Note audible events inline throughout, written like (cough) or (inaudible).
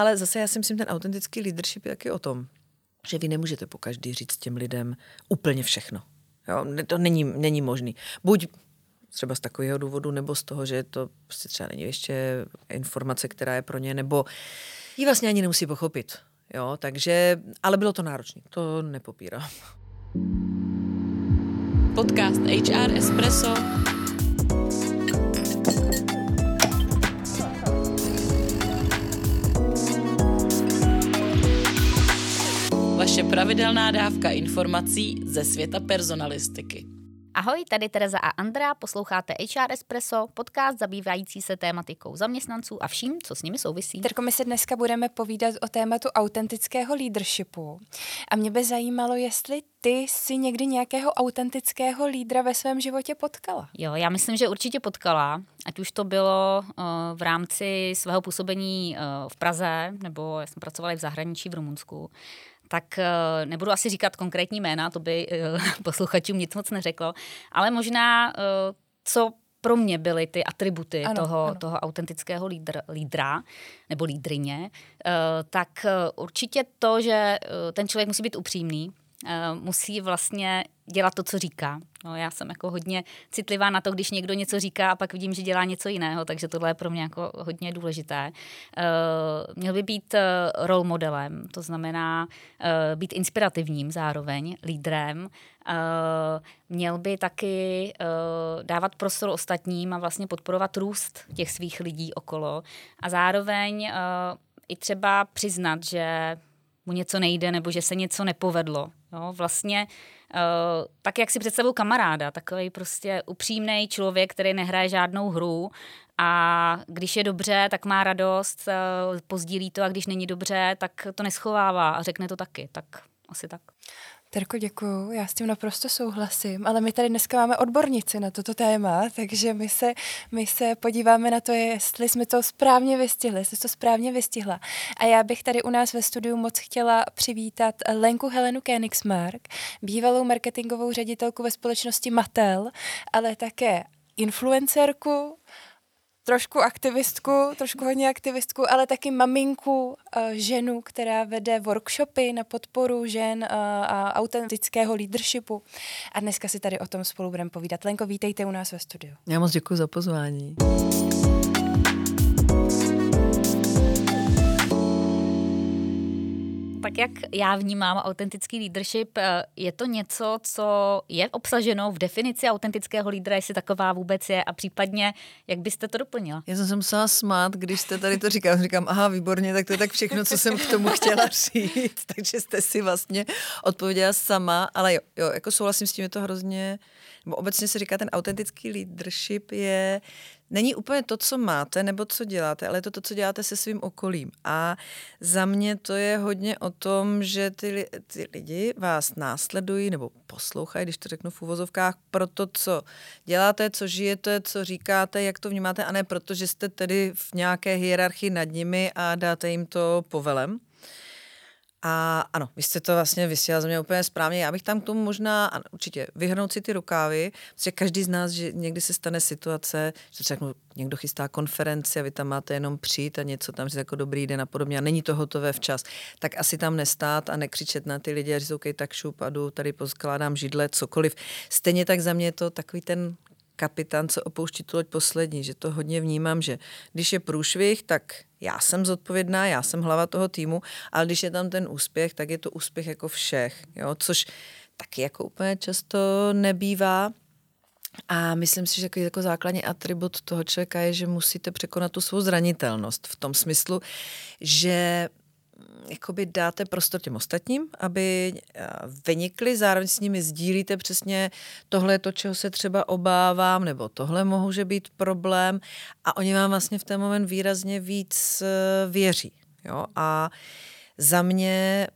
ale zase já si myslím, ten autentický leadership je taky o tom, že vy nemůžete po každý říct těm lidem úplně všechno. Jo, to není, není možný. Buď třeba z takového důvodu, nebo z toho, že to prostě třeba není ještě informace, která je pro ně, nebo ji vlastně ani nemusí pochopit. Jo, takže, ale bylo to náročné, to nepopírám. Podcast HR Espresso Vaše pravidelná dávka informací ze světa personalistiky. Ahoj, tady Tereza a Andrea, posloucháte HR Espresso, podcast zabývající se tématikou zaměstnanců a vším, co s nimi souvisí. Terko, my se dneska budeme povídat o tématu autentického leadershipu. A mě by zajímalo, jestli ty si někdy nějakého autentického lídra ve svém životě potkala. Jo, já myslím, že určitě potkala, ať už to bylo uh, v rámci svého působení uh, v Praze, nebo já jsem pracovala i v zahraničí v Rumunsku tak eh, nebudu asi říkat konkrétní jména, to by eh, (laughs) posluchačům nic moc neřeklo, ale možná, eh, co pro mě byly ty atributy ano, toho, ano. toho autentického lídr, lídra nebo lídrině, tak určitě to, že ten člověk musí být upřímný, musí vlastně dělat to, co říká. No, já jsem jako hodně citlivá na to, když někdo něco říká a pak vidím, že dělá něco jiného, takže tohle je pro mě jako hodně důležité. Uh, měl by být uh, role modelem, to znamená uh, být inspirativním zároveň, lídrem. Uh, měl by taky uh, dávat prostor ostatním a vlastně podporovat růst těch svých lidí okolo. A zároveň uh, i třeba přiznat, že mu něco nejde nebo že se něco nepovedlo. Jo, vlastně uh, tak, jak si představuju kamaráda, takový prostě upřímný člověk, který nehraje žádnou hru a když je dobře, tak má radost, uh, pozdílí to a když není dobře, tak to neschovává a řekne to taky. Tak asi tak. Terko, děkuju, já s tím naprosto souhlasím, ale my tady dneska máme odbornici na toto téma, takže my se, my se podíváme na to, jestli jsme to správně vystihli, jestli to správně vystihla. A já bych tady u nás ve studiu moc chtěla přivítat Lenku Helenu Koenigsmark, bývalou marketingovou ředitelku ve společnosti Mattel, ale také influencerku, trošku aktivistku, trošku hodně aktivistku, ale taky maminku, eh, ženu, která vede workshopy na podporu žen eh, a autentického leadershipu. A dneska si tady o tom spolu budeme povídat. Lenko, vítejte u nás ve studiu. Já moc děkuji za pozvání. Tak jak já vnímám autentický leadership, eh, je to něco, co je obsaženo v definici autentického lídra, jestli taková vůbec je a případně, jak byste to doplnila? Já jsem se musela smát, když jste tady to říkal. Říkám, aha, výborně, tak to je tak všechno, co jsem k tomu chtěla říct. (laughs) Takže jste si vlastně odpověděla sama, ale jo, jo jako souhlasím s tím, je to hrozně, nebo obecně se říká, ten autentický leadership je není úplně to, co máte nebo co děláte, ale je to to, co děláte se svým okolím. A za mě to je hodně o tom, že ty, ty lidi vás následují nebo poslouchají, když to řeknu v uvozovkách, pro to, co děláte, co žijete, co říkáte, jak to vnímáte, a ne proto, že jste tedy v nějaké hierarchii nad nimi a dáte jim to povelem. A ano, vy jste to vlastně vysílal za mě úplně správně. Já bych tam k tomu možná, ano, určitě, vyhrnout si ty rukávy, protože každý z nás, že někdy se stane situace, že řeknu, někdo chystá konferenci a vy tam máte jenom přijít a něco tam říct jako dobrý den a podobně a není to hotové včas, tak asi tam nestát a nekřičet na ty lidi a říct, OK, tak šup a jdu, tady poskládám židle, cokoliv. Stejně tak za mě je to takový ten kapitán, co opouští tu loď poslední, že to hodně vnímám, že když je průšvih, tak já jsem zodpovědná, já jsem hlava toho týmu, ale když je tam ten úspěch, tak je to úspěch jako všech, jo? což taky jako úplně často nebývá. A myslím si, že jako základní atribut toho člověka je, že musíte překonat tu svou zranitelnost v tom smyslu, že jakoby dáte prostor těm ostatním, aby eh, vynikli, zároveň s nimi sdílíte přesně tohle to, čeho se třeba obávám, nebo tohle může být problém a oni vám vlastně v ten moment výrazně víc eh, věří. Jo? A za mě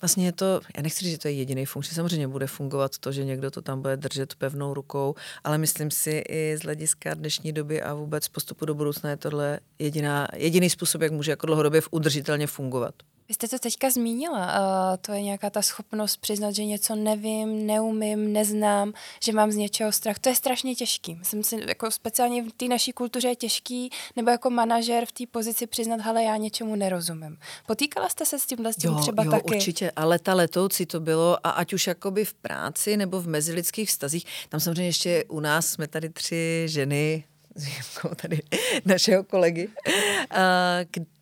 Vlastně je to, já nechci říct, že to je jediný funkční, samozřejmě bude fungovat to, že někdo to tam bude držet pevnou rukou, ale myslím si i z hlediska dnešní doby a vůbec postupu do budoucna je tohle jediná, jediný způsob, jak může jako dlouhodobě udržitelně fungovat. Vy jste to teďka zmínila, uh, to je nějaká ta schopnost přiznat, že něco nevím, neumím, neznám, že mám z něčeho strach. To je strašně těžký. Myslím si, jako speciálně v té naší kultuře je těžký, nebo jako manažer v té pozici přiznat, ale já něčemu nerozumím. Potýkala jste se s tímhle s tím jo, třeba jo, taky? určitě. A leta letoucí to bylo a ať už jakoby v práci nebo v mezilidských vztazích, tam samozřejmě ještě u nás jsme tady tři ženy, výjimkou tady našeho kolegy,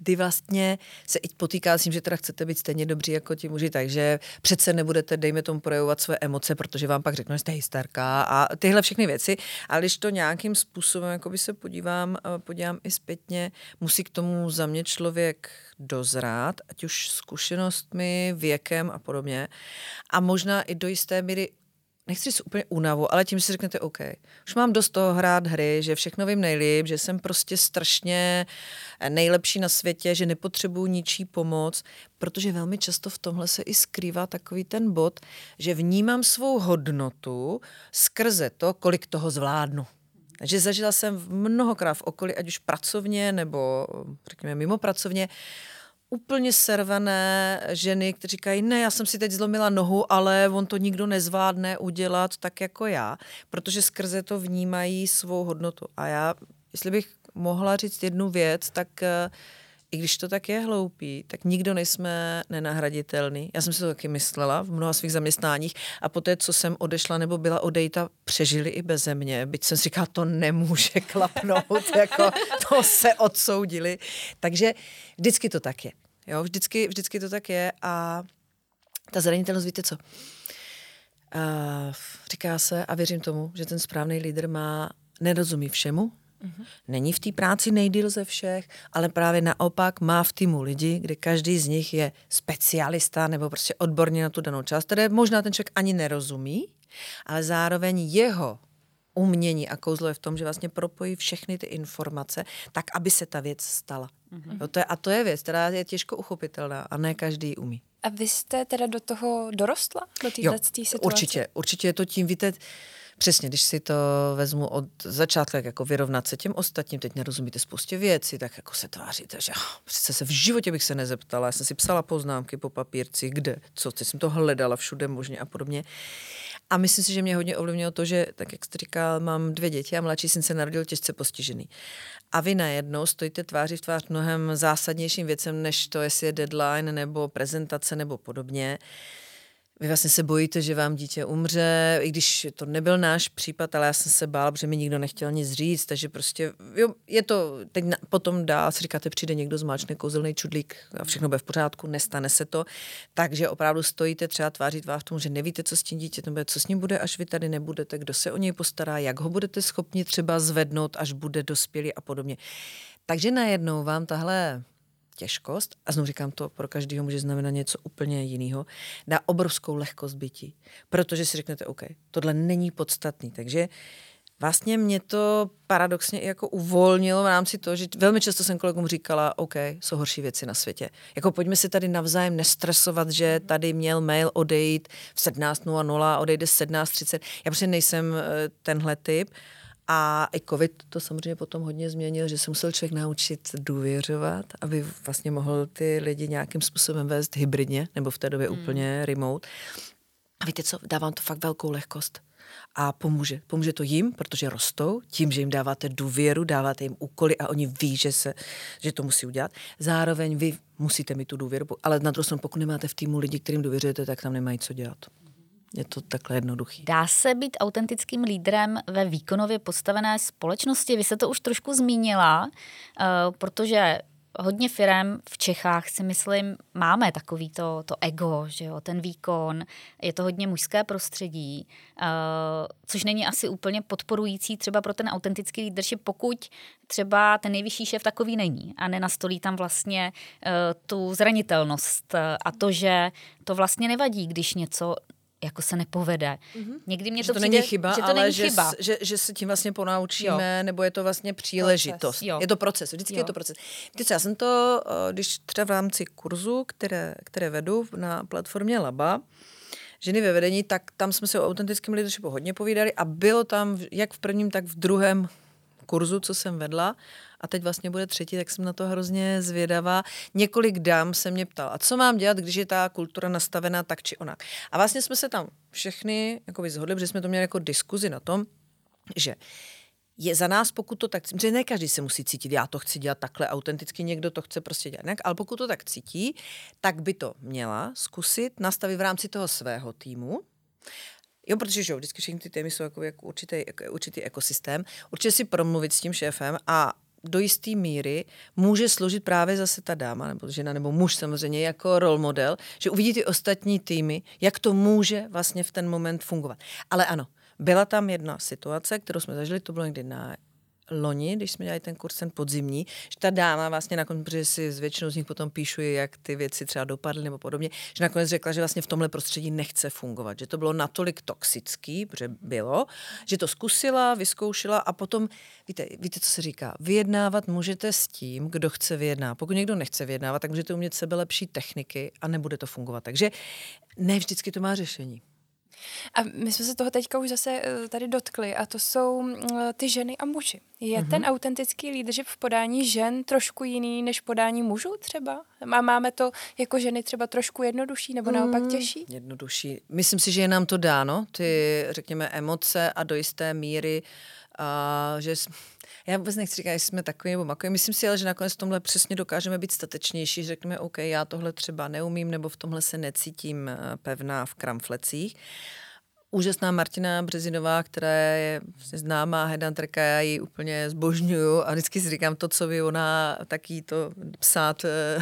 kdy vlastně se i potýká s tím, že teda chcete být stejně dobří jako ti muži, takže přece nebudete, dejme tomu, projevovat své emoce, protože vám pak řeknou, že jste hysterka a tyhle všechny věci. Ale když to nějakým způsobem jakoby se podívám, podívám i zpětně, musí k tomu za mě člověk dozrát, ať už zkušenostmi, věkem a podobně. A možná i do jisté míry nechci říct úplně únavu, ale tím si řeknete, OK, už mám dost toho hrát hry, že všechno vím nejlíp, že jsem prostě strašně nejlepší na světě, že nepotřebuju ničí pomoc, protože velmi často v tomhle se i skrývá takový ten bod, že vnímám svou hodnotu skrze to, kolik toho zvládnu. Takže zažila jsem mnohokrát v okolí, ať už pracovně nebo řekněme mimo pracovně, úplně servané ženy, které říkají, ne, já jsem si teď zlomila nohu, ale on to nikdo nezvládne udělat tak jako já, protože skrze to vnímají svou hodnotu. A já, jestli bych mohla říct jednu věc, tak eh, i když to tak je hloupý, tak nikdo nejsme nenahraditelný. Já jsem si to taky myslela v mnoha svých zaměstnáních a poté, co jsem odešla nebo byla odejta, přežili i bez mě. Byť jsem si říkala, to nemůže (laughs) klapnout, jako to se odsoudili. Takže vždycky to tak je. Jo, vždycky, vždycky to tak je a ta zranitelnost, víte co? Uh, říká se a věřím tomu, že ten správný lídr má nerozumí všemu, Mm-hmm. Není v té práci nejdýl ze všech, ale právě naopak má v týmu lidi, kde každý z nich je specialista nebo prostě odborně na tu danou část, které možná ten člověk ani nerozumí, ale zároveň jeho umění a kouzlo je v tom, že vlastně propojí všechny ty informace tak, aby se ta věc stala. Mm-hmm. Jo, to je, a to je věc, která je těžko uchopitelná a ne každý umí. A vy jste teda do toho dorostla, do této situace? určitě, určitě je to tím, víte, Přesně, když si to vezmu od začátku, jako vyrovnat se těm ostatním, teď nerozumíte spoustě věcí, tak jako se tváříte, že oh, přece se v životě bych se nezeptala, já jsem si psala poznámky po papírci, kde, co, teď jsem to hledala všude možně a podobně. A myslím si, že mě hodně ovlivnilo to, že, tak jak jste říkal, mám dvě děti a mladší syn se narodil těžce postižený. A vy najednou stojíte tváří v tvář mnohem zásadnějším věcem, než to, jestli je deadline nebo prezentace nebo podobně. Vy vlastně se bojíte, že vám dítě umře, i když to nebyl náš případ, ale já jsem se bál, protože mi nikdo nechtěl nic říct, takže prostě jo, je to, teď na, potom dál si říkáte, přijde někdo zmáčne kouzelný čudlík a všechno bude v pořádku, nestane se to, takže opravdu stojíte třeba tváří tvář tomu, že nevíte, co s tím dítětem bude, co s ním bude, až vy tady nebudete, kdo se o něj postará, jak ho budete schopni třeba zvednout, až bude dospělý a podobně. Takže najednou vám tahle těžkost, a znovu říkám to, pro každého může znamenat něco úplně jiného, dá obrovskou lehkost bytí. Protože si řeknete, OK, tohle není podstatný. Takže vlastně mě to paradoxně i jako uvolnilo v rámci toho, že velmi často jsem kolegům říkala, OK, jsou horší věci na světě. Jako pojďme si tady navzájem nestresovat, že tady měl mail odejít v 17.00, odejde 17.30. Já prostě nejsem eh, tenhle typ. A i covid to samozřejmě potom hodně změnil, že se musel člověk naučit důvěřovat, aby vlastně mohl ty lidi nějakým způsobem vést hybridně, nebo v té době hmm. úplně remote. A víte co, dávám to fakt velkou lehkost. A pomůže. Pomůže to jim, protože rostou, tím, že jim dáváte důvěru, dáváte jim úkoly a oni ví, že, se, že to musí udělat. Zároveň vy musíte mít tu důvěru, ale na druhou stranu, pokud nemáte v týmu lidi, kterým důvěřujete, tak tam nemají co dělat. Je to takhle jednoduchý. Dá se být autentickým lídrem ve výkonově postavené společnosti? Vy se to už trošku zmínila, eh, protože hodně firm v Čechách si myslím, máme takový to, to ego, že jo, ten výkon, je to hodně mužské prostředí, uh, což není asi úplně podporující třeba pro ten autentický leadership, pokud třeba ten nejvyšší šéf takový není a nenastolí tam vlastně uh, tu zranitelnost a to, že to vlastně nevadí, když něco jako se nepovede. Mm-hmm. Někdy mě že to, to přijde, není chyba, že to ale není že, chyba. že, že se tím vlastně ponaučíme, jo. nebo je to vlastně příležitost. Jo. Je to proces, vždycky jo. je to proces. Víte co, já jsem to, eh, když třeba v rámci kurzu, které, které vedu na platformě Laba, ženy ve vedení, tak tam jsme se o autentickém leadershipu hodně povídali a bylo tam jak v prvním, tak v druhém kurzu, co jsem vedla. A teď vlastně bude třetí, tak jsem na to hrozně zvědavá. Několik dám se mě ptal, a co mám dělat, když je ta kultura nastavená tak či onak. A vlastně jsme se tam všechny jako zhodli, protože jsme to měli jako diskuzi na tom, že je za nás, pokud to tak, že ne každý se musí cítit, já to chci dělat takhle autenticky, někdo to chce prostě dělat jinak, ale pokud to tak cítí, tak by to měla zkusit nastavit v rámci toho svého týmu, Jo, protože že jo, vždycky všechny ty témy jsou jako, jako určitý, jako, určitý ekosystém. Určitě si promluvit s tím šéfem a do jisté míry může sloužit právě zase ta dáma nebo žena nebo muž samozřejmě jako role model, že uvidí ty ostatní týmy, jak to může vlastně v ten moment fungovat. Ale ano, byla tam jedna situace, kterou jsme zažili, to bylo někdy na loni, když jsme dělali ten kurz ten podzimní, že ta dáma vlastně nakonec, protože si s většinou z nich potom píšu, jak ty věci třeba dopadly nebo podobně, že nakonec řekla, že vlastně v tomhle prostředí nechce fungovat, že to bylo natolik toxický, protože bylo, že to zkusila, vyzkoušela a potom, víte, víte, co se říká, vyjednávat můžete s tím, kdo chce vyjednávat. Pokud někdo nechce vyjednávat, tak můžete umět sebe lepší techniky a nebude to fungovat. Takže ne vždycky to má řešení. A my jsme se toho teďka už zase eh, tady dotkli a to jsou mm, ty ženy a muži. Je mm-hmm. ten autentický leadership v podání žen trošku jiný než podání mužů třeba? A máme to jako ženy třeba trošku jednodušší nebo naopak mm, těžší? Jednodušší. Myslím si, že je nám to dáno, ty, řekněme, emoce a do jisté míry, a že já vůbec nechci říkat, jestli jsme takový nebo makový. Myslím si ale, že nakonec v tomhle přesně dokážeme být statečnější, řekneme, OK, já tohle třeba neumím, nebo v tomhle se necítím eh, pevná v kramflecích. Úžasná Martina Březinová, která je vlastně známá headhunterka, já ji úplně zbožňuju a vždycky si říkám to, co by ona taky to psát, eh,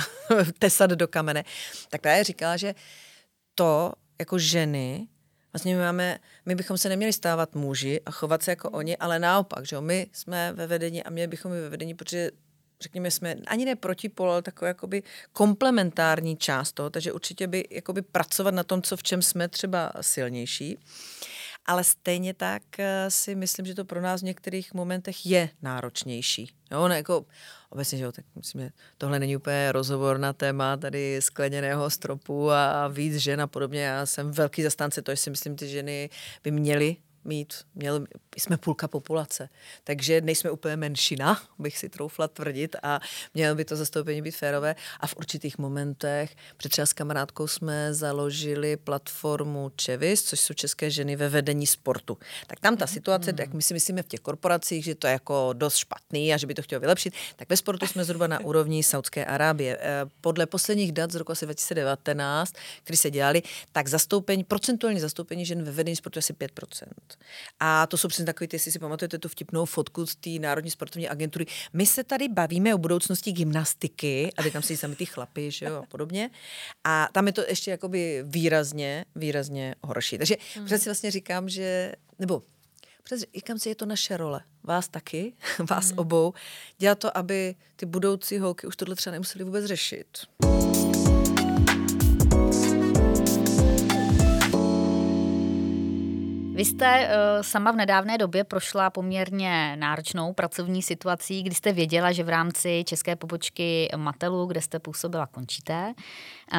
(laughs) tesat do kamene. Tak právě říkala, že to jako ženy Vlastně my, máme, my bychom se neměli stávat muži a chovat se jako oni, ale naopak, že my jsme ve vedení a měli bychom být ve vedení, protože řekněme, jsme ani ne protipol, ale takový jakoby komplementární část toho, takže určitě by jakoby pracovat na tom, co v čem jsme třeba silnější. Ale stejně tak eh, si myslím, že to pro nás v některých momentech je náročnější. Jo, ne, jako, obecně, že jo, tak myslím, že tohle není úplně rozhovor na téma tady skleněného stropu a víc žen a podobně. Já jsem velký zastánce toho, že si myslím, ty ženy by měly mít, měl, jsme půlka populace, takže nejsme úplně menšina, bych si troufla tvrdit a mělo by to zastoupení být férové a v určitých momentech, před třeba s kamarádkou jsme založili platformu Čevis, což jsou české ženy ve vedení sportu. Tak tam ta situace, mm. jak my si myslíme v těch korporacích, že to je jako dost špatný a že by to chtělo vylepšit, tak ve sportu jsme zhruba na úrovni Saudské Arábie. Eh, podle posledních dat z roku asi 2019, který se dělali, tak zastoupení, procentuální zastoupení žen ve vedení sportu je asi 5%. A to jsou přesně takový, jestli si pamatujete tu vtipnou fotku z té Národní sportovní agentury. My se tady bavíme o budoucnosti gymnastiky a tam si sami ty chlapy, že jo, a podobně. A tam je to ještě jakoby výrazně, výrazně horší. Takže mm. si vlastně říkám, že, nebo říkám si, je to naše role. Vás taky, (laughs) vás mm. obou. Dělat to, aby ty budoucí holky už tohle třeba nemuseli vůbec řešit. Vy jste uh, sama v nedávné době prošla poměrně náročnou pracovní situací, kdy jste věděla, že v rámci české pobočky Matelu, kde jste působila, končíte, uh,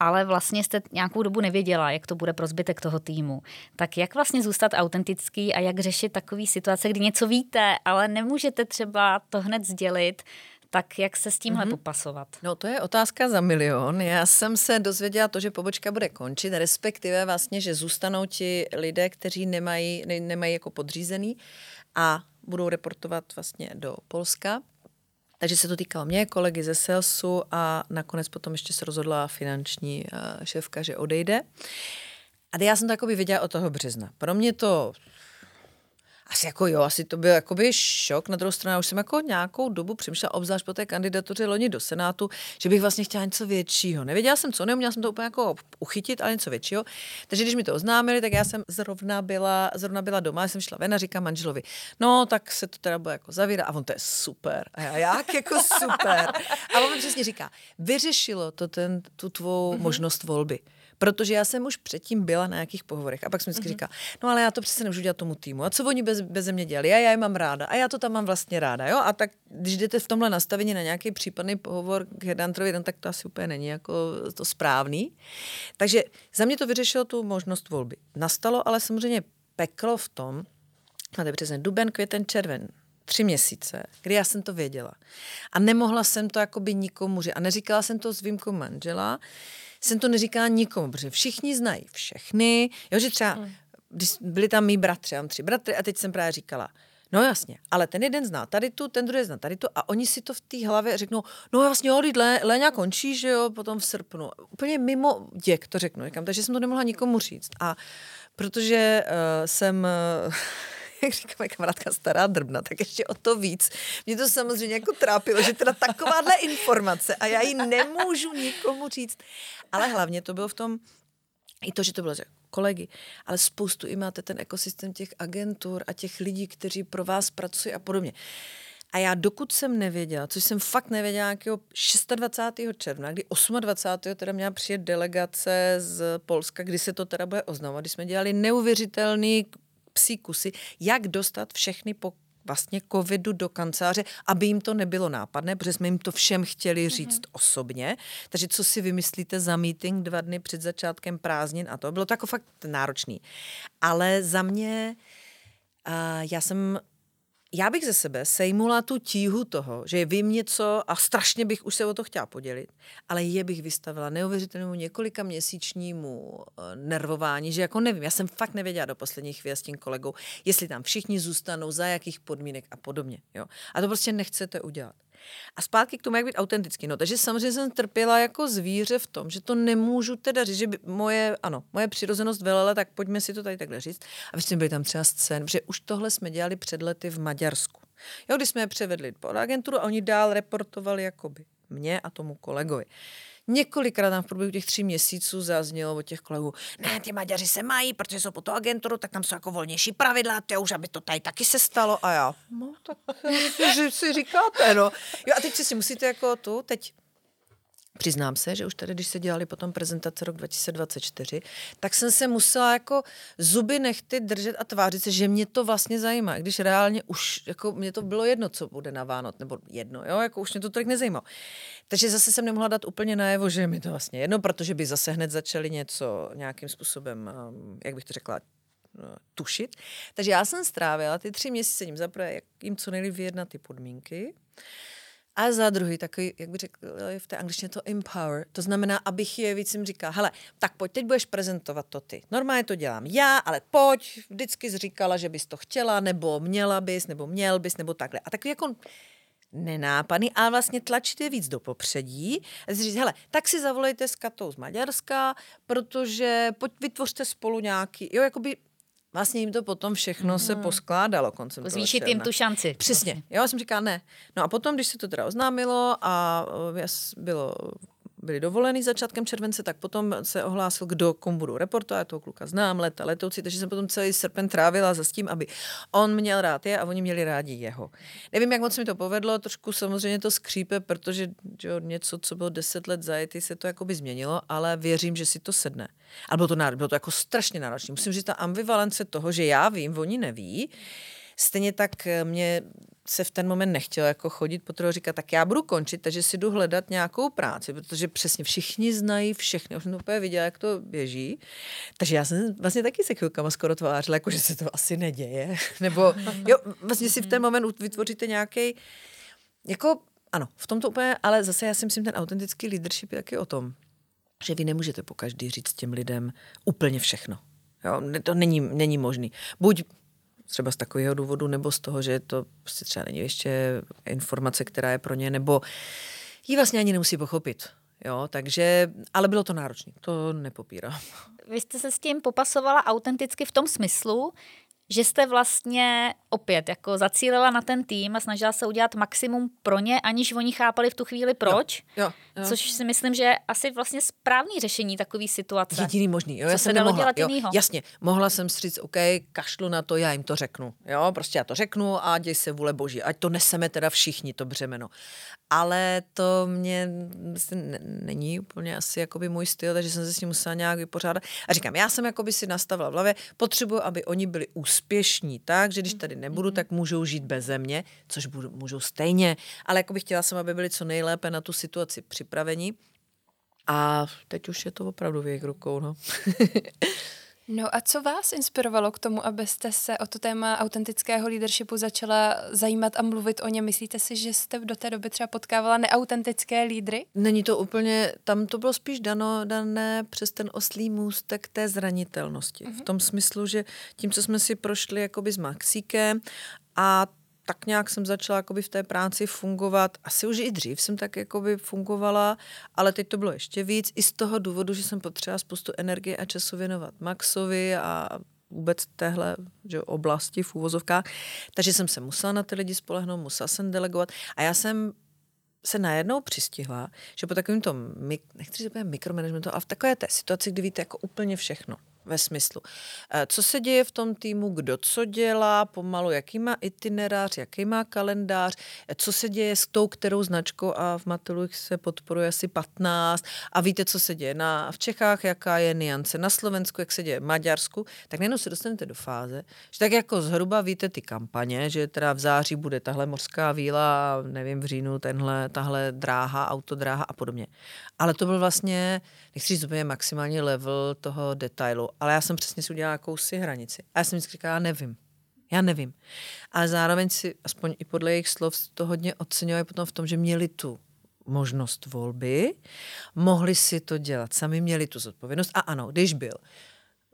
ale vlastně jste nějakou dobu nevěděla, jak to bude pro zbytek toho týmu. Tak jak vlastně zůstat autentický a jak řešit takový situace, kdy něco víte, ale nemůžete třeba to hned sdělit, tak jak se s tímhle mm-hmm. popasovat? No to je otázka za milion. Já jsem se dozvěděla to, že pobočka bude končit, respektive vlastně, že zůstanou ti lidé, kteří nemají, ne, nemají jako podřízený a budou reportovat vlastně do Polska. Takže se to týkalo mě, kolegy ze Salesu a nakonec potom ještě se rozhodla finanční eh, šéfka, že odejde. A já jsem to jako viděla od toho března. Pro mě to asi jako jo, asi to byl jakoby šok. Na druhou stranu, už jsem jako nějakou dobu přemýšlela, obzvlášť po té kandidatuře loni do Senátu, že bych vlastně chtěla něco většího. Nevěděla jsem co, neuměla jsem to úplně jako uchytit, ale něco většího. Takže když mi to oznámili, tak já jsem zrovna byla, zrovna byla doma, jsem šla ven a říkám manželovi, no tak se to teda bude jako zavírat a on to je super. A já, jak jako super. A on přesně říká, vyřešilo to ten, tu tvou mm-hmm. možnost volby. Protože já jsem už předtím byla na nějakých pohovorech a pak jsem vždycky mm-hmm. říkala, no ale já to přece nemůžu dělat tomu týmu. A co oni bez, bez mě dělali? A já je mám ráda. A já to tam mám vlastně ráda. Jo? A tak když jdete v tomhle nastavení na nějaký případný pohovor k Hedantrovi, no, tak to asi úplně není jako to správný. Takže za mě to vyřešilo tu možnost volby. Nastalo ale samozřejmě peklo v tom, máte březen, duben, květen, červen, tři měsíce, kdy já jsem to věděla. A nemohla jsem to jakoby nikomu říct. A neříkala jsem to s výjimkou manžela, jsem to neříkala nikomu, protože všichni znají všechny. Jo, že třeba, když byli tam mý bratři, mám tři bratry a teď jsem právě říkala, No jasně, ale ten jeden zná tady tu, ten druhý zná tady tu a oni si to v té hlavě řeknou, no vlastně jo, Lé, Léňa končí, že jo, potom v srpnu. Úplně mimo děk to řeknu, říkám, takže jsem to nemohla nikomu říct. A protože uh, jsem uh, (laughs) jak říká moje kamarádka stará drbna, tak ještě o to víc. Mě to samozřejmě jako trápilo, že teda takováhle informace a já ji nemůžu nikomu říct. Ale hlavně to bylo v tom, i to, že to bylo že kolegy, ale spoustu i máte ten ekosystém těch agentur a těch lidí, kteří pro vás pracují a podobně. A já dokud jsem nevěděla, což jsem fakt nevěděla nějakého 26. června, kdy 28. teda měla přijet delegace z Polska, kdy se to teda bude oznamovat, kdy jsme dělali neuvěřitelný psí kusy, jak dostat všechny po vlastně covidu do kanceláře, aby jim to nebylo nápadné, protože jsme jim to všem chtěli říct mm-hmm. osobně. Takže co si vymyslíte za meeting dva dny před začátkem prázdnin a to bylo to jako fakt náročný. Ale za mě, uh, já jsem já bych ze sebe sejmula tu tíhu toho, že vím něco a strašně bych už se o to chtěla podělit, ale je bych vystavila neuvěřitelnému několika měsíčnímu eh, nervování, že jako nevím, já jsem fakt nevěděla do posledních chvíle s tím kolegou, jestli tam všichni zůstanou, za jakých podmínek a podobně. Jo? A to prostě nechcete udělat. A zpátky k tomu, jak být autentický. No, takže samozřejmě jsem trpěla jako zvíře v tom, že to nemůžu teda říct, že by moje, ano, moje přirozenost velela, tak pojďme si to tady takhle říct. A vlastně byly tam třeba scén, protože už tohle jsme dělali před lety v Maďarsku. Jo, když jsme je převedli pod agenturu a oni dál reportovali jakoby mě a tomu kolegovi. Několikrát tam v průběhu těch tří měsíců zaznělo od těch kolegů, ne, ty Maďaři se mají, protože jsou po to agenturu, tak tam jsou jako volnější pravidla, to už, aby to tady taky se stalo. A já, no tak (laughs) že si říkáte, no. Jo a teď si musíte jako tu, teď Přiznám se, že už tady, když se dělali potom prezentace rok 2024, tak jsem se musela jako zuby nechty držet a tvářit se, že mě to vlastně zajímá. Když reálně už, jako mě to bylo jedno, co bude na Vánoc, nebo jedno, jo, jako už mě to tolik nezajímalo. Takže zase jsem nemohla dát úplně najevo, že mi to vlastně jedno, protože by zase hned začali něco nějakým způsobem, um, jak bych to řekla, no, tušit. Takže já jsem strávila ty tři měsíce jim zaprvé, jak jim co nejlíp vyjednat ty podmínky. A za druhý, takový, jak by řekl v té angličtině, to empower. To znamená, abych je víc jim říkal, hele, tak pojď, teď budeš prezentovat to ty. Normálně to dělám já, ale pojď, vždycky jsi říkala, že bys to chtěla, nebo měla bys, nebo měl bys, nebo takhle. A takový jako nenápadný, ale vlastně tlačit je víc do popředí a říct, hele, tak si zavolejte s Katou z Maďarska, protože pojď vytvořte spolu nějaký, jo, jakoby vlastně jim to potom všechno mm. se mhm. poskládalo koncem Zvýšit jim tu šanci. Přesně. Vlastně. Jo, já jsem říkala ne. No a potom, když se to teda oznámilo a eh, bylo byli dovolený začátkem července, tak potom se ohlásil, kdo komu budou reportovat, toho kluka znám, leta, letoucí, takže jsem potom celý srpen trávila za s tím, aby on měl rád je a oni měli rádi jeho. Nevím, jak moc mi to povedlo, trošku samozřejmě to skřípe, protože že něco, co bylo deset let zajetý, se to jakoby změnilo, ale věřím, že si to sedne. Ale bylo to, bylo to jako strašně náročné. Musím říct, ta ambivalence toho, že já vím, oni neví, Stejně tak mě se v ten moment nechtěl jako chodit po trhu říkat, tak já budu končit, takže si jdu hledat nějakou práci, protože přesně všichni znají všechny, už jsem úplně viděla, jak to běží. Takže já jsem vlastně taky se chvilkama skoro tvářila, jako že se to asi neděje. (laughs) Nebo jo, vlastně si v ten moment vytvoříte nějaký jako ano, v tomto úplně, ale zase já si myslím, ten autentický leadership je taky o tom, že vy nemůžete po každý říct těm lidem úplně všechno. Jo, to není, není možný. Buď třeba z takového důvodu, nebo z toho, že to prostě třeba není ještě informace, která je pro ně, nebo ji vlastně ani nemusí pochopit. Jo, takže, ale bylo to náročné, to nepopírám. Vy jste se s tím popasovala autenticky v tom smyslu, že jste vlastně opět jako zacílila na ten tým a snažila se udělat maximum pro ně, aniž oni chápali v tu chvíli proč. Jo, jo, jo. Což si myslím, že je asi vlastně správný řešení takové situace. Jediný možný. Jo, já jsem nemohla, dělat jo, jinýho. Jasně, mohla jsem si říct, OK, kašlu na to, já jim to řeknu. Jo, prostě já to řeknu a děj se vůle boží. Ať to neseme teda všichni, to břemeno. Ale to mě myslím, není úplně asi jakoby můj styl, takže jsem se s tím musela nějak vypořádat. A říkám, já jsem jakoby si nastavila v hlavě, potřebuji, aby oni byli úspěšní tak, že když tady nebudu, mhm. tak můžou žít bez mě, což budu, můžou stejně. Ale jako bych chtěla jsem, aby byli co nejlépe na tu situaci připraveni. A teď už je to opravdu v jejich rukou. No. (laughs) No a co vás inspirovalo k tomu, abyste se o to téma autentického leadershipu začala zajímat a mluvit o něm? Myslíte si, že jste do té doby třeba potkávala neautentické lídry? Není to úplně, tam to bylo spíš dano, dané přes ten oslý můstek té zranitelnosti. Mm-hmm. V tom smyslu, že tím, co jsme si prošli jakoby s Maxíkem a tak nějak jsem začala jakoby v té práci fungovat. Asi už i dřív jsem tak jakoby fungovala, ale teď to bylo ještě víc. I z toho důvodu, že jsem potřebovala spoustu energie a času věnovat Maxovi a vůbec téhle že, oblasti v úvozovkách. Takže jsem se musela na ty lidi spolehnout, musela jsem delegovat. A já jsem se najednou přistihla, že po takovém tom, nechci říct mikromanagementu, ale v takové té situaci, kdy víte jako úplně všechno, ve smyslu. Eh, co se děje v tom týmu, kdo co dělá, pomalu, jaký má itinerář, jaký má kalendář, eh, co se děje s tou kterou značkou? A v Matilu se podporuje asi 15 a víte, co se děje na, v Čechách, jaká je niance, na Slovensku, jak se děje v Maďarsku, tak nejenom se dostanete do fáze, že tak jako zhruba víte ty kampaně, že teda v září bude tahle mořská víla, nevím, v říjnu tenhle, tahle dráha, autodráha a podobně. Ale to byl vlastně, nechci říct maximální level toho detailu, ale já jsem přesně si udělala jakousi hranici. A já jsem vždycky říkala, já nevím. Já nevím. Ale zároveň si, aspoň i podle jejich slov, to hodně oceňovali potom v tom, že měli tu možnost volby, mohli si to dělat, sami měli tu zodpovědnost. A ano, když byl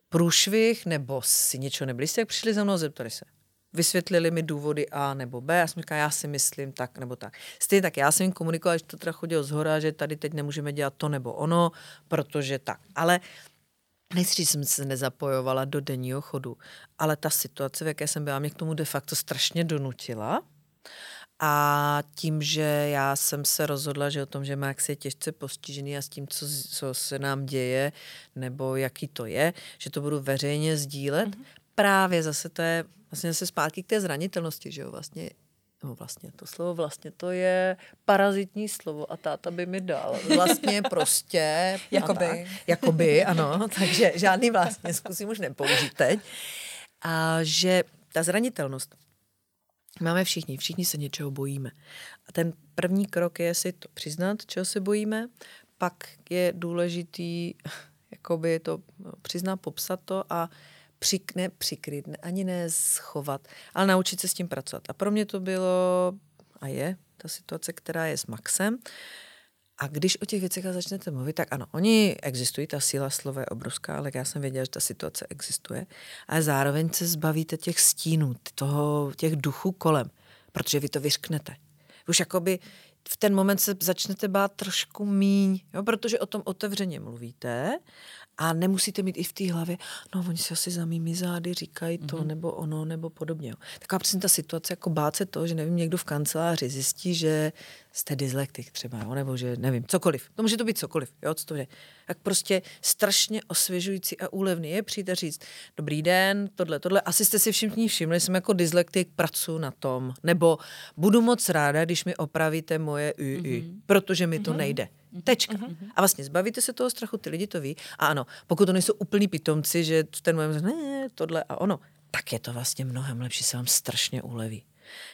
průšvih nebo si něčeho nebyli, jste jak přišli za mnou, zeptali se. Vysvětlili mi důvody A nebo B, já jsem říkala, já si myslím tak nebo tak. Stejně tak, já jsem jim komunikovala, že to teda chodilo z hora, že tady teď nemůžeme dělat to nebo ono, protože tak. Ale Nechci, jsem se nezapojovala do denního chodu, ale ta situace, v jaké jsem byla, mě k tomu de facto strašně donutila. A tím, že já jsem se rozhodla, že o tom, že Max je těžce postižený a s tím, co, co se nám děje, nebo jaký to je, že to budu veřejně sdílet, mm-hmm. právě zase to je vlastně zase zpátky k té zranitelnosti, že jo, vlastně No vlastně to slovo vlastně to je parazitní slovo a táta by mi dal. Vlastně prostě. jakoby. (laughs) jakoby, ano. (laughs) Takže žádný vlastně zkusím už nepoužít teď. A že ta zranitelnost máme všichni, všichni se něčeho bojíme. A ten první krok je si to přiznat, čeho se bojíme, pak je důležitý (laughs) jakoby to přiznat, popsat to a přik, ne přikryt, ani ne schovat, ale naučit se s tím pracovat. A pro mě to bylo a je ta situace, která je s Maxem. A když o těch věcech začnete mluvit, tak ano, oni existují, ta síla slova je obrovská, ale já jsem věděla, že ta situace existuje. A zároveň se zbavíte těch stínů, toho, těch duchů kolem, protože vy to vyřknete. Už jakoby v ten moment se začnete bát trošku míň, jo, protože o tom otevřeně mluvíte a nemusíte mít i v té hlavě, no oni si asi za mými zády říkají to, mm-hmm. nebo ono, nebo podobně. Taková přesně ta situace, jako bát se to, že nevím, někdo v kanceláři zjistí, že jste dyslektik třeba, jo, nebo že nevím, cokoliv. To může to být cokoliv, jo, co to je. Tak prostě strašně osvěžující a úlevný je přijít a říct, dobrý den, tohle, tohle, asi jste si všichni všimli, jsem jako dyslektik, pracuji na tom, nebo budu moc ráda, když mi opravíte moje y, mm-hmm. protože mi to mm-hmm. nejde. Tečka. Uh-huh. A vlastně zbavíte se toho strachu, ty lidi to ví. A ano, pokud to nejsou úplný pitomci, že v ten moment ne, tohle a ono, tak je to vlastně mnohem lepší, se vám strašně uleví.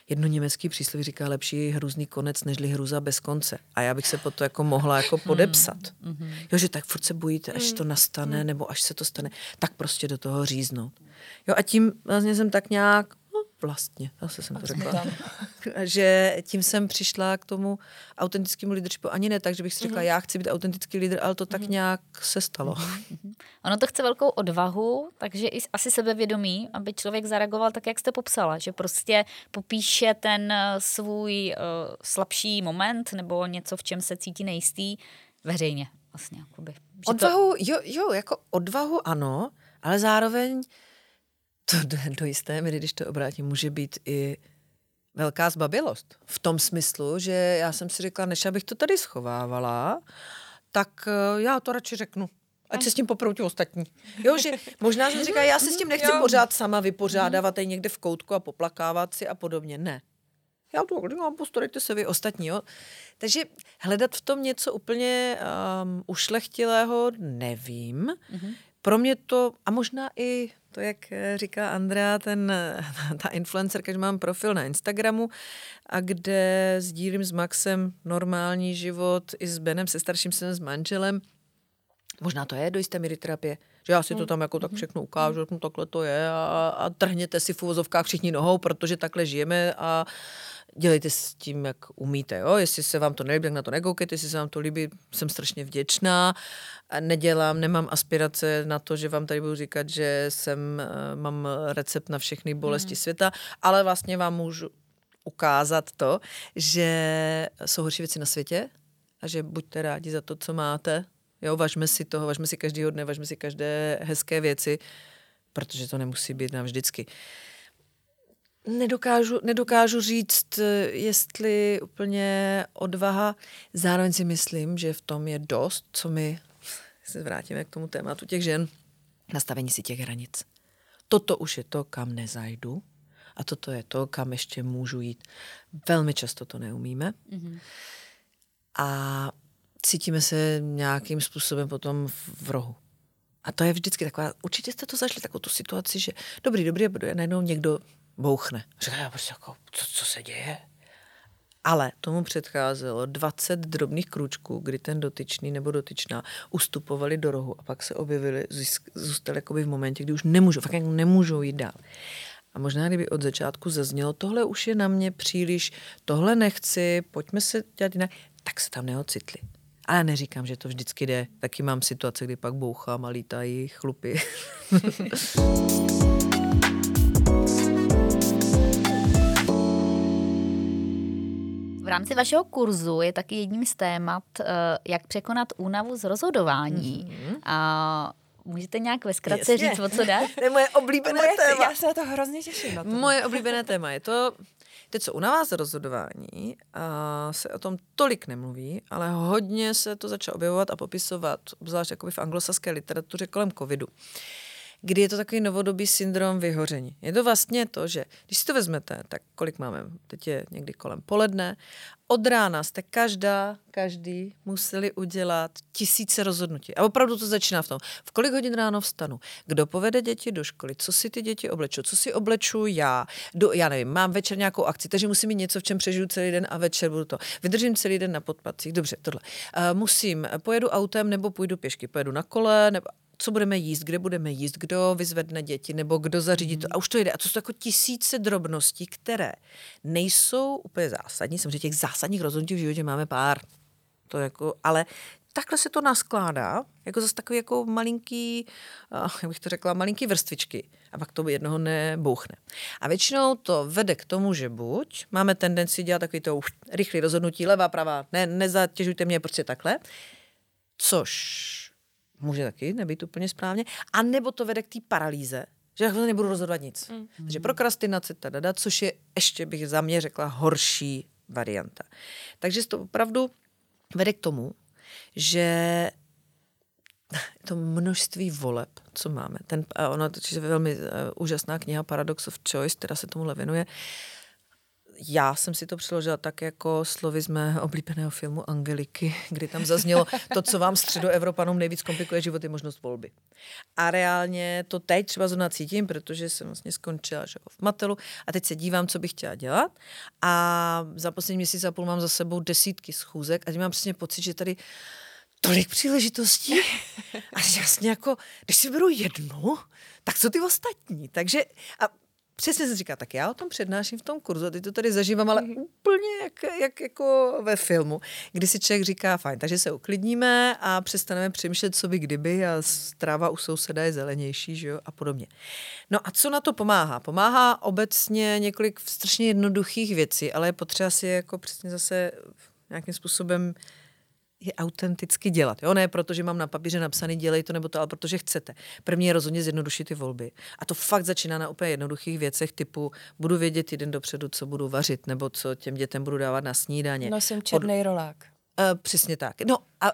Jedno německý přísloví říká lepší hrůzný konec, nežli hruza bez konce. A já bych se po to jako mohla jako hmm. podepsat. Mm-hmm. Jo, že tak furt se bojíte, až to nastane, mm. nebo až se to stane, tak prostě do toho říznout. Jo a tím vlastně jsem tak nějak vlastně, zase jsem to řekla, (laughs) že tím jsem přišla k tomu autentickému leadershipu. Ani ne tak, že bych si řekla, mm-hmm. já chci být autentický lídr, ale to tak mm-hmm. nějak se stalo. Mm-hmm. Ono to chce velkou odvahu, takže i asi sebevědomí, aby člověk zareagoval tak, jak jste popsala, že prostě popíše ten eh, svůj uh, slabší moment nebo něco, v čem se cítí nejistý veřejně. Vlastně, jakoby. Odvahu, to... jo, jo, jako odvahu ano, ale zároveň to do, do jisté míry, když to obrátím, může být i velká zbabilost. V tom smyslu, že já jsem si řekla, než abych to tady schovávala, tak eh, já to radši řeknu. Ať se s tím poproutí ostatní. Jo, že možná jsem říkala, já se s tím nechci jo. pořád sama vypořádávat tady někde v koutku a poplakávat si a podobně. Ne. Já to dělám, postarejte se vy ostatní. Jo. Takže hledat v tom něco úplně um, ušlechtilého nevím. Mm-hmm. Pro mě to, a možná i to, jak eh, říká Andrea, ten, (laughs) ta influencerka, že mám profil na Instagramu a kde sdílím s Maxem normální život i s Benem, se starším synem, s manželem. Možná to je do jisté míry terapie. Že já si to tam jako tak všechno ukážu, řeknu, takhle to je a, a trhněte si v uvozovkách všichni nohou, protože takhle žijeme a dělejte s tím, jak umíte. Jo? Jestli se vám to nelíbí, tak na to nekoukejte, jestli se vám to líbí, jsem strašně vděčná. A nedělám, nemám aspirace na to, že vám tady budu říkat, že jsem, eh, mám recept na všechny bolesti světa, ale vlastně vám můžu ukázat to, že jsou horší věci na světě a že buďte rádi za to, co máte. Jo, važme si toho, važme si každýho dne, važme si každé hezké věci, protože to nemusí být navždycky. Nedokážu, nedokážu říct, jestli úplně odvaha. Zároveň si myslím, že v tom je dost, co my se vrátíme k tomu tématu těch žen, nastavení si těch hranic. Toto už je to, kam nezajdu a toto je to, kam ještě můžu jít. Velmi často to neumíme. Mm-hmm. A cítíme se nějakým způsobem potom v rohu. A to je vždycky taková, určitě jste to zažili, takovou tu situaci, že dobrý, dobrý, a najednou někdo bouchne. Říká, já prostě jako, co, co se děje? Ale tomu předcházelo 20 drobných krůčků, kdy ten dotyčný nebo dotyčná ustupovali do rohu a pak se objevili, zůstali jakoby v momentě, kdy už nemůžou, fakt jako nemůžou jít dál. A možná, kdyby od začátku zaznělo, tohle už je na mě příliš, tohle nechci, pojďme se dělat jinak, tak se tam neocitli. Ale neříkám, že to vždycky jde. Taky mám situace, kdy pak bouchám a lítají chlupy. V rámci vašeho kurzu je taky jedním z témat, eh, jak překonat únavu z rozhodování. Mm-hmm. A Můžete nějak ve zkratce říct, o co jde? (laughs) to je moje oblíbené moje, téma. Já se na to hrozně těším. Na to. Moje oblíbené téma je to, Teď co, u nás rozhodování a se o tom tolik nemluví, ale hodně se to začalo objevovat a popisovat, obzvlášť jakoby v anglosaské literatuře kolem covidu kdy je to takový novodobý syndrom vyhoření. Je to vlastně to, že když si to vezmete, tak kolik máme, teď je někdy kolem poledne, od rána jste každá, každý museli udělat tisíce rozhodnutí. A opravdu to začíná v tom, v kolik hodin ráno vstanu, kdo povede děti do školy, co si ty děti oblečou, co si obleču já, do, já nevím, mám večer nějakou akci, takže musím mít něco, v čem přežiju celý den a večer budu to. Vydržím celý den na podpacích, dobře, tohle. Uh, musím, pojedu autem nebo půjdu pěšky, pojedu na kole, nebo co budeme jíst, kde budeme jíst, kdo vyzvedne děti nebo kdo zařídí to. A už to jde. A to jsou jako tisíce drobností, které nejsou úplně zásadní. Samozřejmě těch zásadních rozhodnutí v životě máme pár. To jako, ale takhle se to naskládá, jako zase takový jako malinký, jak bych to řekla, malinký vrstvičky. A pak to jednoho nebouchne. A většinou to vede k tomu, že buď máme tendenci dělat takový to rychlý rozhodnutí, levá, pravá, ne, nezatěžujte mě prostě takhle, což může taky nebýt úplně správně, a nebo to vede k té paralýze, že já nebudu rozhodovat nic. Mm. Takže prokrastinace, tadada, což je ještě bych za mě řekla horší varianta. Takže to opravdu vede k tomu, že to množství voleb, co máme, ten, ono je velmi uh, úžasná kniha Paradox of Choice, která se tomuhle věnuje, uh, já jsem si to přeložila tak jako slovy z mého oblíbeného filmu Angeliky, kdy tam zaznělo to, co vám středoevropanům nejvíc komplikuje život, je možnost volby. A reálně to teď třeba zrovna cítím, protože jsem vlastně skončila že, v Matelu a teď se dívám, co bych chtěla dělat. A za poslední měsíc a půl mám za sebou desítky schůzek a mám přesně pocit, že tady tolik příležitostí a jasně jako, když si beru jednu, tak co ty ostatní? Takže a přesně jsem říká, tak já o tom přednáším v tom kurzu, ty to tady zažívám, ale mm-hmm. úplně jak, jak jako ve filmu, kdy si člověk říká, fajn, takže se uklidníme a přestaneme přemýšlet, co by kdyby a stráva u souseda je zelenější, že jo, a podobně. No a co na to pomáhá? Pomáhá obecně několik strašně jednoduchých věcí, ale je potřeba si jako přesně zase nějakým způsobem je autenticky dělat. Jo? Ne proto, že mám na papíře napsaný dělej to nebo to, ale protože chcete. První je rozhodně zjednodušit ty volby. A to fakt začíná na úplně jednoduchých věcech typu budu vědět jeden dopředu, co budu vařit nebo co těm dětem budu dávat na snídaně. Nosím černý Od... rolák. Uh, přesně tak. No a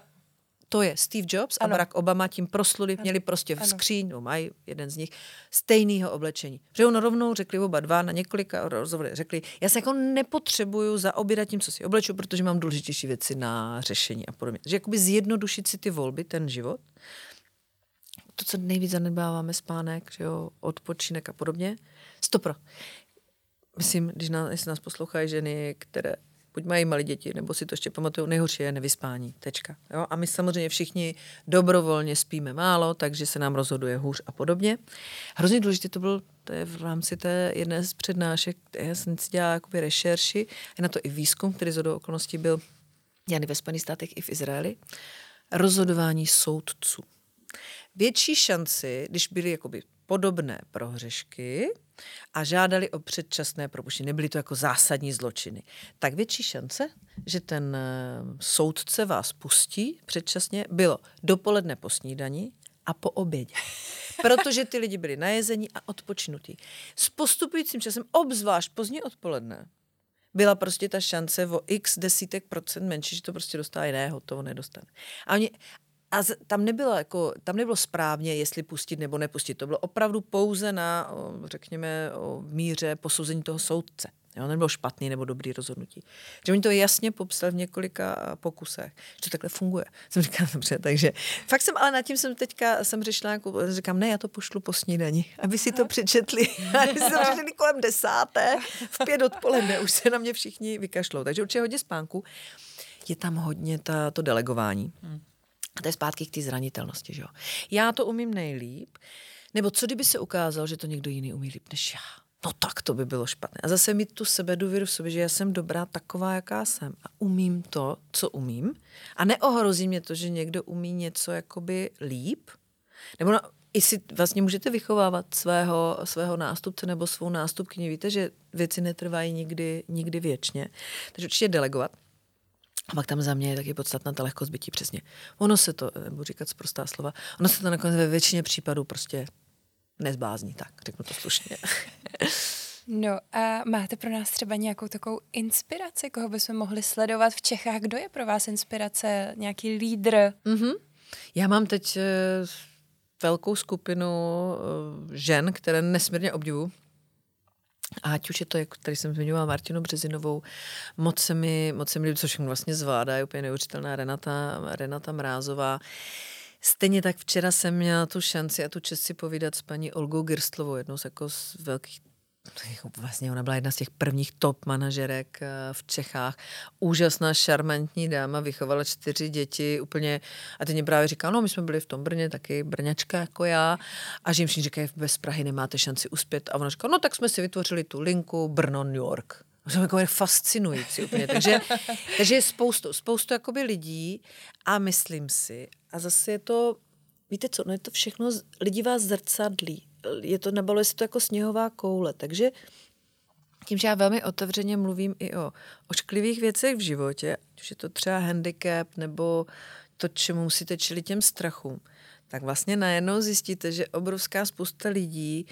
to je Steve Jobs ano. a Barack Obama tím prosluli, ano. měli prostě v skříň, no mají jeden z nich, stejného oblečení. Že ono rovnou řekli oba dva na několika rozhovorech, řekli, já se jako nepotřebuju zaobírat tím, co si obleču, protože mám důležitější věci na řešení a podobně. Takže jakoby zjednodušit si ty volby, ten život. To, co nejvíc zanedbáváme, spánek, že jo, odpočinek a podobně. Stopro. Myslím, když nás, nás poslouchají ženy, které buď mají malé děti, nebo si to ještě pamatují, nejhorší je nevyspání, tečka. Jo? A my samozřejmě všichni dobrovolně spíme málo, takže se nám rozhoduje hůř a podobně. Hrozně důležité to bylo to je v rámci té jedné z přednášek, já jsem si dělala jakoby rešerši, je na to i výzkum, který z okolností byl dělaný ve Spojených státech i v Izraeli, rozhodování soudců. Větší šanci, když byly jakoby podobné prohřešky a žádali o předčasné propuštění, nebyly to jako zásadní zločiny, tak větší šance, že ten eh, soudce vás pustí předčasně, bylo dopoledne po snídani a po obědě. (laughs) Protože ty lidi byli najezení a odpočinutí. S postupujícím časem, obzvlášť pozdě odpoledne, byla prostě ta šance o x desítek procent menší, že to prostě dostá jiného, toho nedostane. A oni, a z, tam nebylo, jako, tam nebylo správně, jestli pustit nebo nepustit. To bylo opravdu pouze na, o, řekněme, o míře posouzení toho soudce. Jo, nebylo špatný nebo dobrý rozhodnutí. Že oni to jasně popsali v několika pokusech, že to takhle funguje. (laughs) Jsem říkala, dobře, takže fakt jsem, ale nad tím jsem teďka, jsem řešila, jako, říkám, ne, já to pošlu po snídani, aby si to přečetli. (laughs) aby si to (laughs) přečetli kolem desáté, v pět odpoledne, už se na mě všichni vykašlou. Takže určitě hodně spánku. Je tam hodně ta, to delegování. Hmm. A to je zpátky k té zranitelnosti. Že jo? Já to umím nejlíp, nebo co kdyby se ukázalo, že to někdo jiný umí líp než já? No tak to by bylo špatné. A zase mít tu sebe důvěru v sobě, že já jsem dobrá taková, jaká jsem. A umím to, co umím. A neohrozí mě to, že někdo umí něco jakoby líp. Nebo no, i si vlastně můžete vychovávat svého, svého nástupce nebo svou nástupkyni. Víte, že věci netrvají nikdy, nikdy věčně. Takže určitě delegovat. A pak tam za mě je taky podstatná ta lehkost bytí přesně. Ono se to, nebudu říkat zprostá slova, ono se to nakonec ve většině případů prostě nezblázní, tak řeknu to slušně. (laughs) No a máte pro nás třeba nějakou takovou inspiraci, koho bychom mohli sledovat v Čechách? Kdo je pro vás inspirace? Nějaký lídr? Mm-hmm. Já mám teď eh, velkou skupinu eh, žen, které nesmírně obdivu. Ať už je to, jak tady jsem zmiňovala Martinu Březinovou, moc se mi, moc se mi líbí, co všechno vlastně zvládá, je úplně neuvěřitelná Renata, Renata Mrázová. Stejně tak včera jsem měla tu šanci a tu čest si povídat s paní Olgou Girstlovou, jednou z, jako z velkých vlastně ona byla jedna z těch prvních top manažerek eh, v Čechách. Úžasná, šarmantní dáma, vychovala čtyři děti, úplně, a teď mě právě říká, no my jsme byli v tom Brně, taky Brňačka jako já, a že jim všichni říkají, bez Prahy nemáte šanci uspět. A ona říká, no tak jsme si vytvořili tu linku Brno, New York. To jsem jako fascinující úplně. Takže, (laughs) takže je spoustu, spoustu jakoby lidí a myslím si, a zase je to, víte co, no je to všechno, lidi vás zrcadlí. Je to, nabaluje se to jako sněhová koule, takže tím, že já velmi otevřeně mluvím i o ošklivých věcech v životě, už je to třeba handicap nebo to, čemu musíte čelit těm strachům, tak vlastně najednou zjistíte, že obrovská spousta lidí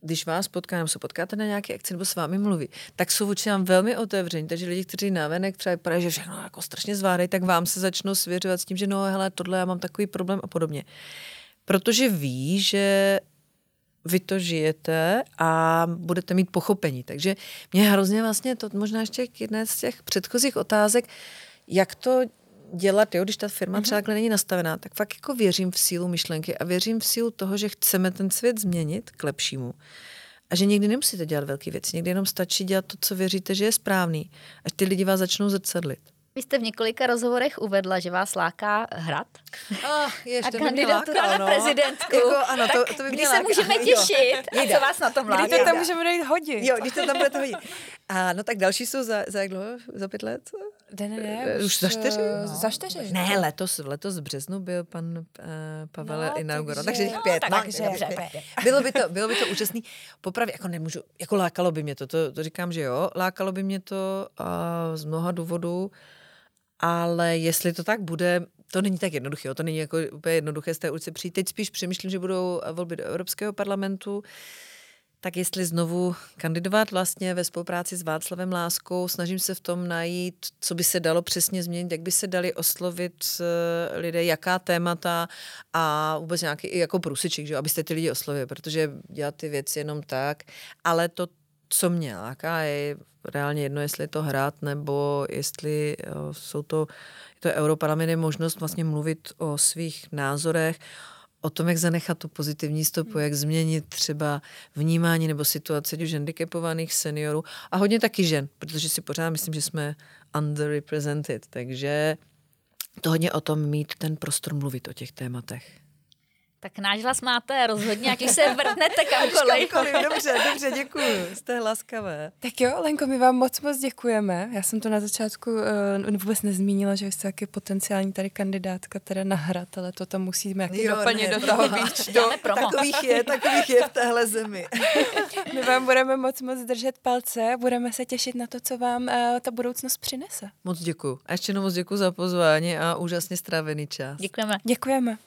když vás potká, nebo se potkáte na nějaké akci, nebo s vámi mluví, tak jsou vůči vám velmi otevření. Takže lidi, kteří navenek třeba vypadají, že všechno jako strašně zvládají, tak vám se začnou svěřovat s tím, že no, hele, tohle já mám takový problém a podobně. Protože ví, že vy to žijete a budete mít pochopení. Takže mě hrozně vlastně to možná ještě jedné z těch předchozích otázek, jak to dělat, jo, když ta firma třeba mm-hmm. není nastavená, tak fakt jako věřím v sílu myšlenky a věřím v sílu toho, že chceme ten svět změnit k lepšímu. A že někdy nemusíte dělat velké věci, někdy jenom stačí dělat to, co věříte, že je správný. Až ty lidi vás začnou zrcadlit. Vy jste v několika rozhovorech uvedla, že vás láká hrad. Oh, ještě a kandidatura na no. prezidentku. Jako, ano, tak to, to by kdy se můžeme těšit? Jo. A co vás na tom láká? Kdy to tam můžeme dojít hodit? Jo, když to tam budete hodit. (laughs) A no tak další jsou za, za jak dlouho? Za pět let? Ne, ne, ne. Už, už za čtyři? No. Za čtyři. Ne, letos, letos v březnu byl pan uh, Pavel no, inauguroval, takže, no, pět. Tak, no, takže, dobře, pět. Bylo by to, (laughs) bylo by to úžasný. Popravdě, jako nemůžu, jako lákalo by mě to, to, to říkám, že jo, lákalo by mě to uh, z mnoha důvodů, ale jestli to tak bude, to není tak jednoduché, to není jako úplně jednoduché z té ulice přijít. Teď spíš přemýšlím, že budou volby do Evropského parlamentu, tak jestli znovu kandidovat vlastně ve spolupráci s Václavem Láskou, snažím se v tom najít, co by se dalo přesně změnit, jak by se dali oslovit eh, lidé, jaká témata a vůbec nějaký jako průsiček, že abyste ty lidi oslovili, protože dělat ty věci jenom tak, ale to, co mě láká, je reálně jedno, jestli je to hrát, nebo jestli jo, jsou to, je to Europarlament, je možnost vlastně mluvit o svých názorech, o tom, jak zanechat tu pozitivní stopu, jak změnit třeba vnímání nebo situace už handicapovaných seniorů a hodně taky žen, protože si pořád myslím, že jsme underrepresented, takže to hodně o tom mít ten prostor mluvit o těch tématech. Tak náš hlas máte rozhodně, ať už se vrtnete kamkoliv. kamkoliv. Dobře, dobře, děkuji. Jste laskavé. Tak jo, Lenko, my vám moc moc děkujeme. Já jsem to na začátku uh, vůbec nezmínila, že jste taky potenciální tady kandidátka teda na hrad, ale to tam musíme jaký Jo, doplnit ne, do toho. Dáme promo. Takových je, takových je v téhle zemi. (laughs) My vám budeme moc moc držet palce, budeme se těšit na to, co vám uh, ta budoucnost přinese. Moc děkuji. A ještě jednou moc děkuji za pozvání a úžasně strávený čas. Děkujeme. Děkujeme.